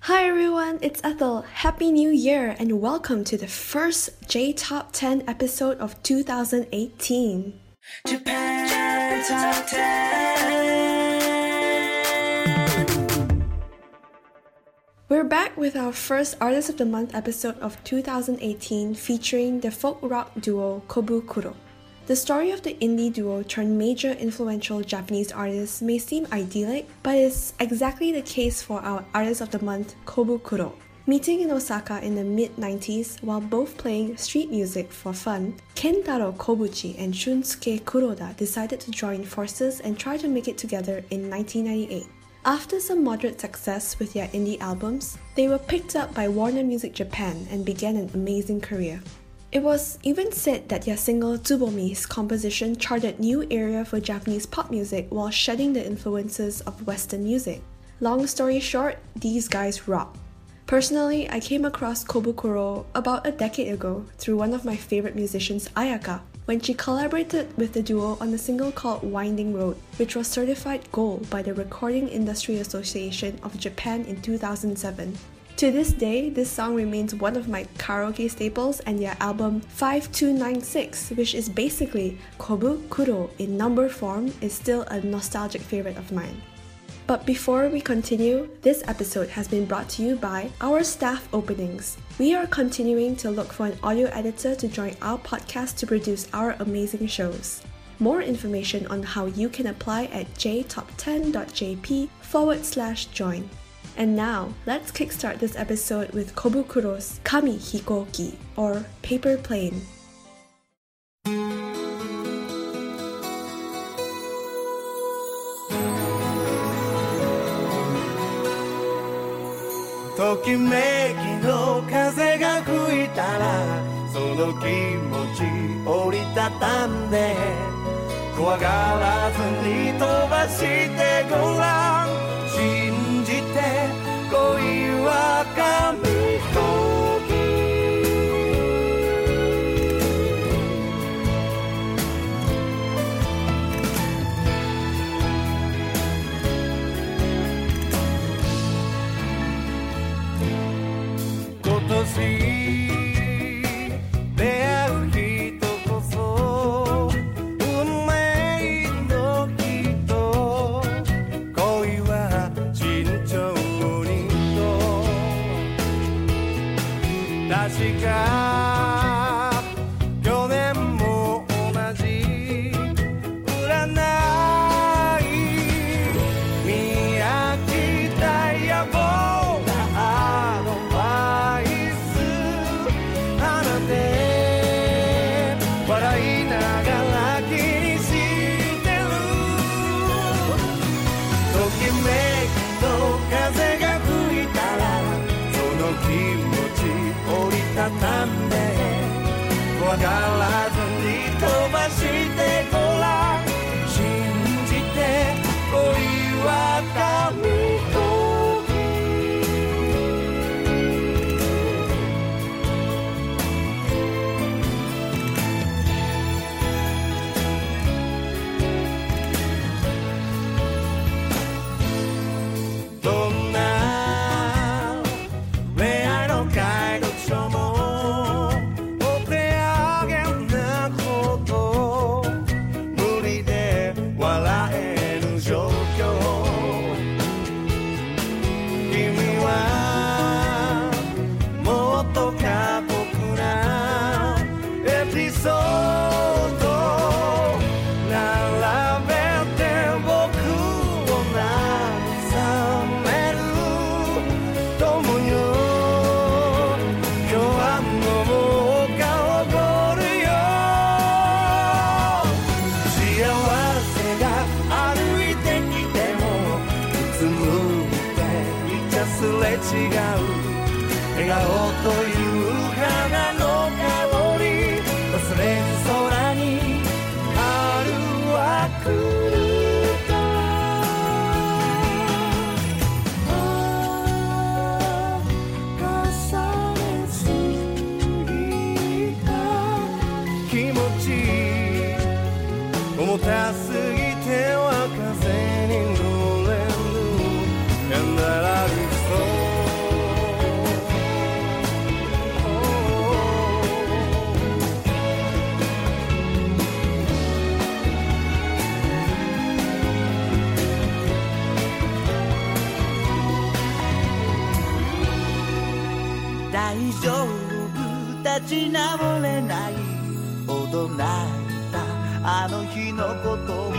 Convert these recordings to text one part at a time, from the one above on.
Hi everyone, it's Ethel. Happy New Year and welcome to the first J Top 10 episode of 2018. Japan Top 10. We're back with our first Artist of the Month episode of 2018 featuring the folk rock duo Kobukuro. The story of the indie duo turned major influential Japanese artists may seem idyllic, but it's exactly the case for our Artist of the Month, Kobukuro. Meeting in Osaka in the mid 90s while both playing street music for fun, Kentaro Kobuchi and Shunsuke Kuroda decided to join forces and try to make it together in 1998. After some moderate success with their indie albums, they were picked up by Warner Music Japan and began an amazing career. It was even said that their single Tsubomi's composition charted new area for Japanese pop music while shedding the influences of Western music. Long story short, these guys rock. Personally, I came across Kobukuro about a decade ago through one of my favorite musicians, Ayaka, when she collaborated with the duo on a single called Winding Road, which was certified gold by the Recording Industry Association of Japan in 2007. To this day, this song remains one of my karaoke staples, and their album 5296, which is basically Kobu Kuro in number form, is still a nostalgic favorite of mine. But before we continue, this episode has been brought to you by our staff openings. We are continuing to look for an audio editor to join our podcast to produce our amazing shows. More information on how you can apply at jtop10.jp forward slash join. And now, let's kickstart this episode with Kobukuro's Kami Hikoki, or Paper Plane. ときめきの風が吹いたらその気持ち折りたたんで怖がらずに飛ばしてごらん akan God. ち直れない驚いたあの日のことも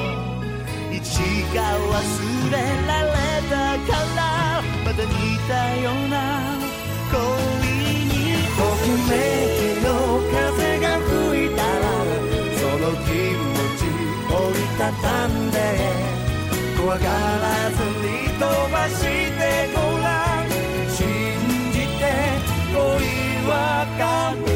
いつか忘れられたからまた似たような恋にときめきの風が吹いたらその気持ち折りたたんで怖がらずに飛ばしてごらん信じて恋は紙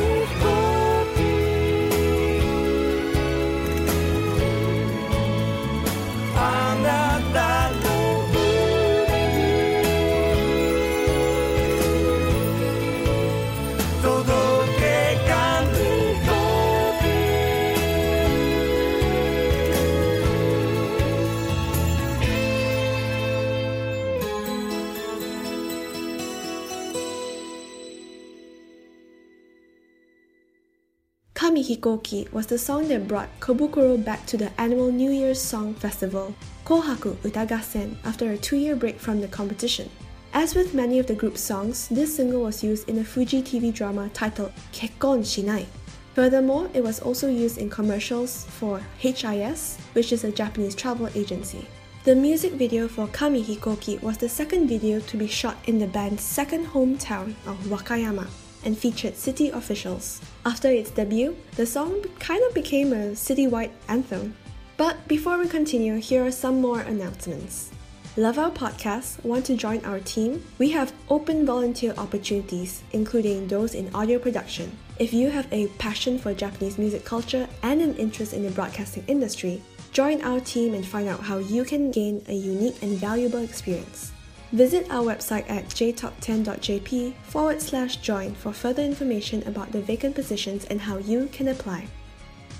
Kami Hikoki was the song that brought Kobukuro back to the annual New Year's Song Festival, Kohaku Utagassen, after a two-year break from the competition. As with many of the group's songs, this single was used in a Fuji TV drama titled Kekkon Shinai. Furthermore, it was also used in commercials for HIS, which is a Japanese travel agency. The music video for Kami Hikoki was the second video to be shot in the band's second hometown of Wakayama and featured city officials. After its debut, the song kind of became a citywide anthem. But before we continue, here are some more announcements. Love our podcast? Want to join our team? We have open volunteer opportunities, including those in audio production. If you have a passion for Japanese music culture and an interest in the broadcasting industry, join our team and find out how you can gain a unique and valuable experience. Visit our website at jtop10.jp forward slash join for further information about the vacant positions and how you can apply.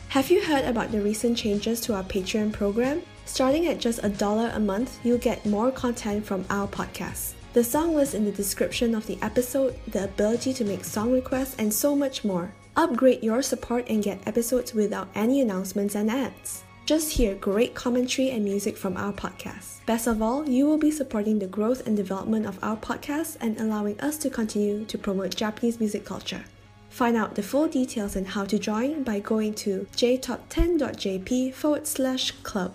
Have you heard about the recent changes to our Patreon program? Starting at just a dollar a month, you'll get more content from our podcast. The song list in the description of the episode, the ability to make song requests, and so much more. Upgrade your support and get episodes without any announcements and ads. Just hear great commentary and music from our podcast. Best of all, you will be supporting the growth and development of our podcast and allowing us to continue to promote Japanese music culture. Find out the full details and how to join by going to jtop10.jp forward slash club.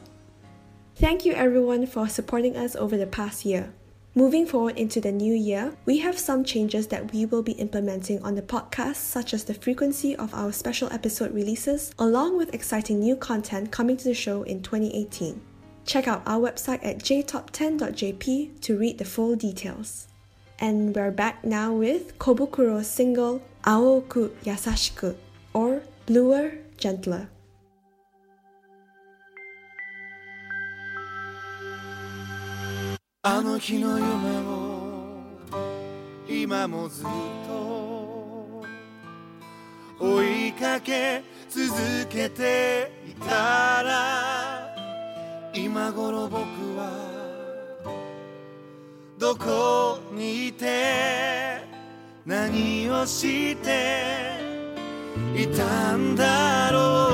Thank you everyone for supporting us over the past year. Moving forward into the new year, we have some changes that we will be implementing on the podcast, such as the frequency of our special episode releases, along with exciting new content coming to the show in 2018. Check out our website at jtop10.jp to read the full details. And we're back now with Kobukuro's single Aoku Yasashiku, or Bluer, Gentler. あの日の夢を今もずっと追いかけ続けていたら今頃僕はどこにいて何をしていたんだろう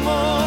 amor.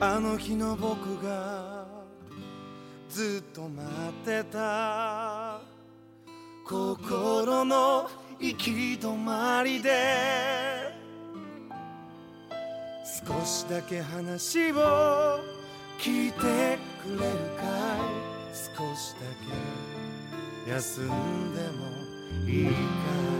あの日の僕がずっと待ってた心の行き止まりで少しだけ話を聞いてくれるかい少しだけ休んでもいいかい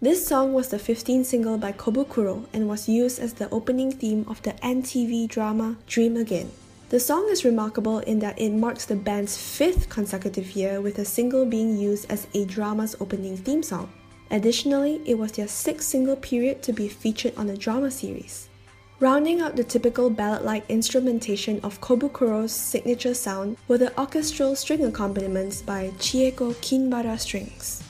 This song was the 15th single by Kobukuro and was used as the opening theme of the NTV drama Dream Again. The song is remarkable in that it marks the band's fifth consecutive year with a single being used as a drama's opening theme song. Additionally, it was their sixth single period to be featured on a drama series. Rounding out the typical ballad like instrumentation of Kobukuro's signature sound were the orchestral string accompaniments by Chieko Kinbara Strings.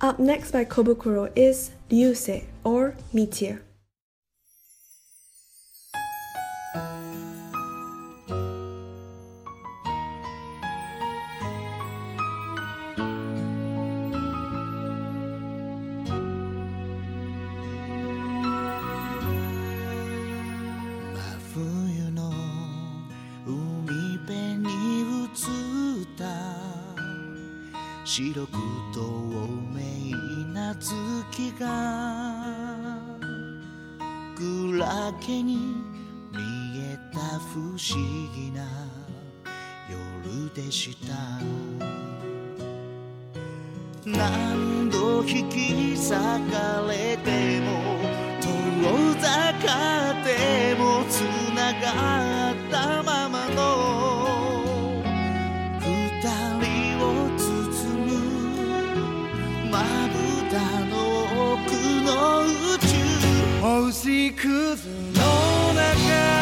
Up next by Kobukuro is Ryusei or Meteor. No, that guy.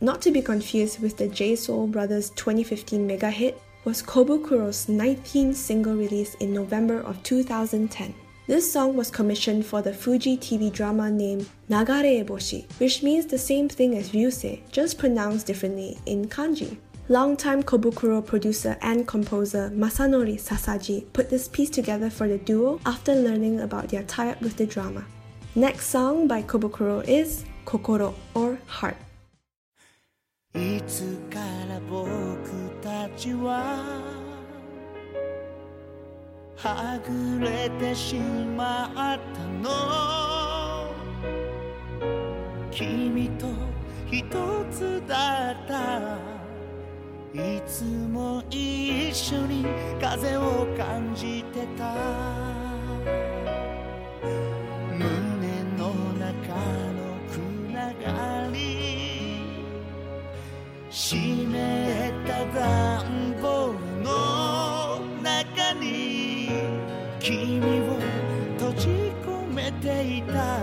Not to be confused with the J Soul Brothers' 2015 mega hit, was Kobukuro's 19th single release in November of 2010. This song was commissioned for the Fuji TV drama named Nagareboshi, which means the same thing as Ryusei, just pronounced differently in kanji. Longtime Kobukuro producer and composer Masanori Sasaji put this piece together for the duo after learning about their tie-up with the drama. Next song by Kobukuro is Kokoro or Heart. いつから僕たちははぐれてしまったの？君と一つだった。いつも一緒に風を感じてた。湿った暖房の中に君を閉じ込めていた。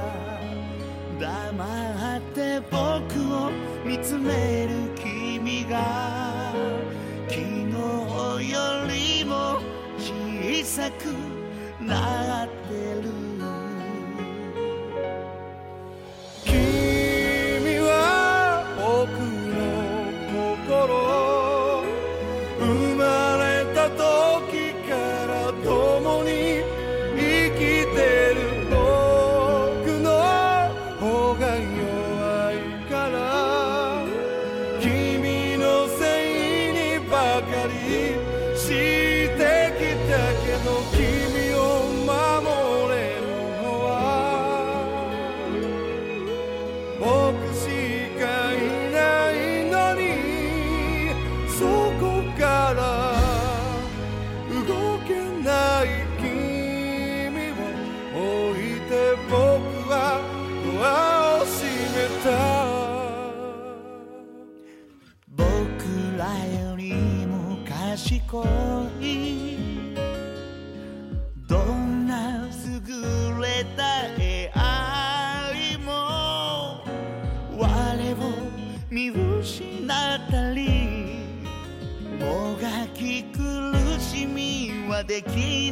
黙って僕を見つめる君が昨日よりも小さくなってる。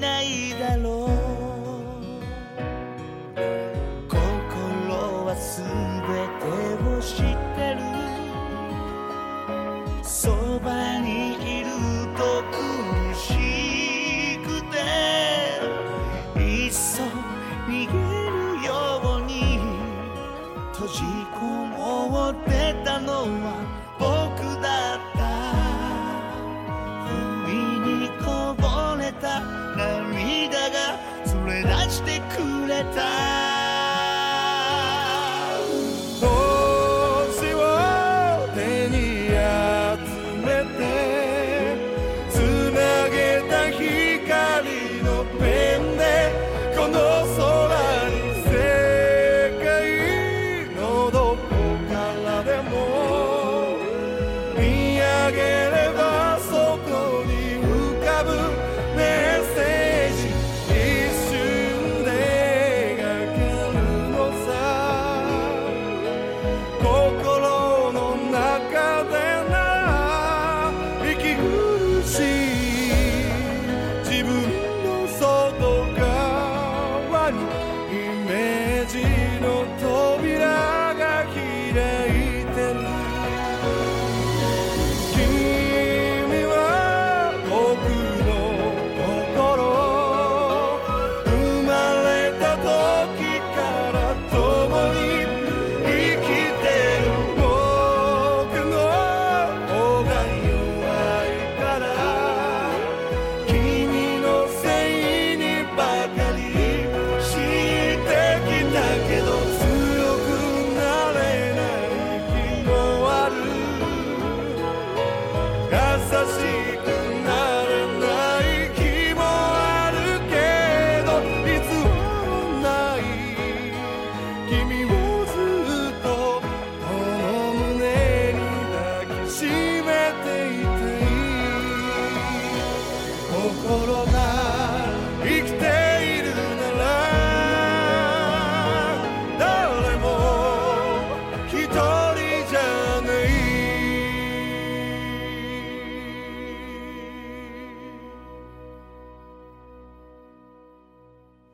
那一。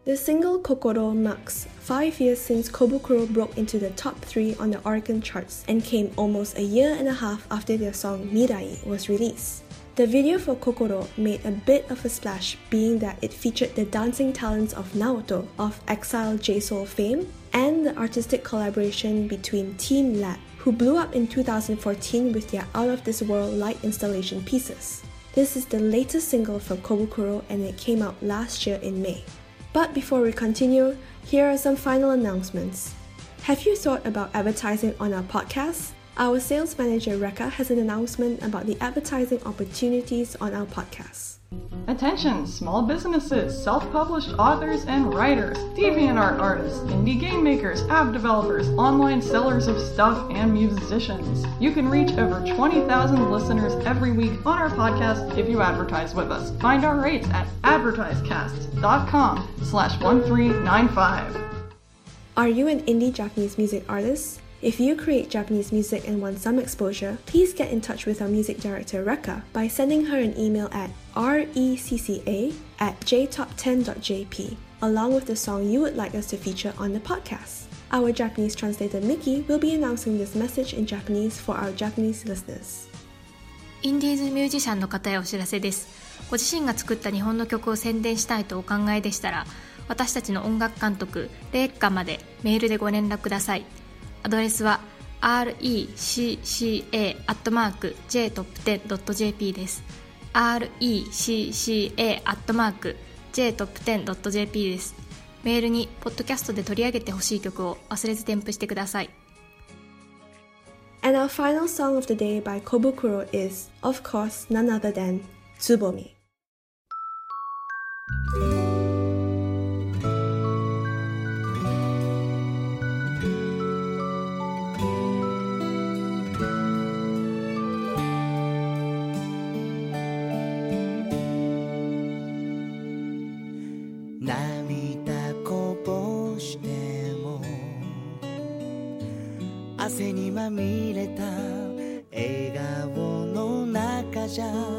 The single Kokoro marks five years since Kobukuro broke into the top three on the Oricon charts and came almost a year and a half after their song Mirai was released. The video for Kokoro made a bit of a splash, being that it featured the dancing talents of Naoto of Exile J-Soul fame and the artistic collaboration between Team Lab, who blew up in 2014 with their out of this world light installation pieces. This is the latest single from Kobukuro and it came out last year in May. But before we continue, here are some final announcements. Have you thought about advertising on our podcast? Our sales manager Rekha has an announcement about the advertising opportunities on our podcast. Attention, small businesses, self published authors and writers, DeviantArt artists, indie game makers, app developers, online sellers of stuff, and musicians. You can reach over 20,000 listeners every week on our podcast if you advertise with us. Find our rates at advertisecast.com slash 1395. Are you an indie Japanese music artist? If you create Japanese music and want some exposure, please get in touch with our music director Rekha by sending her an email at recca at jtop10.jp along with the song you would like us to feature on the podcast. Our Japanese translator Miki will be announcing this message in Japanese for our Japanese listeners. インディーズミュージシャンの方へお知らせですご自身が作った日本の曲を宣伝したいとお考えでしたら私たちの音楽監督レイカまでメールでご連絡ください アドレスは recca.jtop10.jp です recca.jtop10.jp ですメールにポッドキャストで取り上げてほしい曲を忘れず添付してください And our final song of the day by Kobukuro is, of course, none other than Tsubomi. まみれた笑顔の中じゃ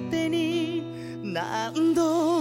手に何度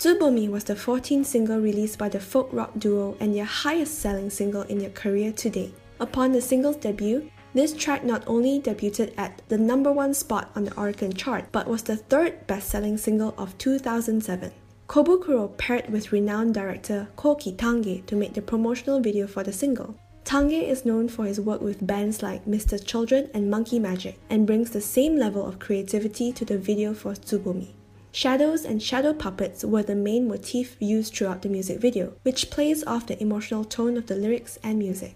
Tsubomi was the 14th single released by the folk rock duo and their highest selling single in their career to date. Upon the single's debut, this track not only debuted at the number one spot on the Oricon chart, but was the third best selling single of 2007. Kobukuro paired with renowned director Koki Tange to make the promotional video for the single. Tange is known for his work with bands like Mr. Children and Monkey Majik and brings the same level of creativity to the video for Tsubomi. Shadows and shadow puppets were the main motif used throughout the music video, which plays off the emotional tone of the lyrics and music.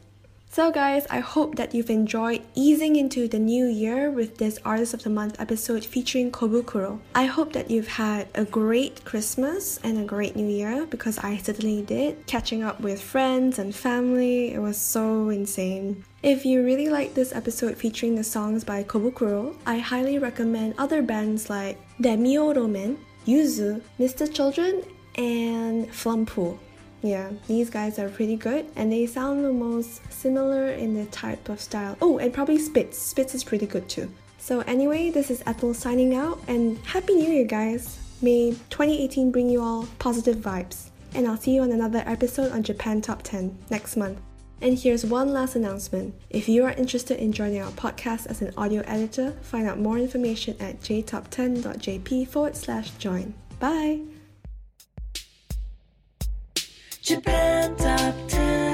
So, guys, I hope that you've enjoyed easing into the new year with this Artist of the Month episode featuring Kobukuro. I hope that you've had a great Christmas and a great new year because I certainly did. Catching up with friends and family, it was so insane. If you really like this episode featuring the songs by Kobukuro, I highly recommend other bands like Demio Romen, Yuzu, Mr. Children, and Flumpool. Yeah, these guys are pretty good and they sound the most similar in the type of style. Oh, and probably Spitz. Spitz is pretty good too. So, anyway, this is Ethel signing out and Happy New Year, guys! May 2018 bring you all positive vibes. And I'll see you on another episode on Japan Top 10 next month. And here's one last announcement. If you are interested in joining our podcast as an audio editor, find out more information at jtop10.jp forward slash join. Bye! Japan Top 10,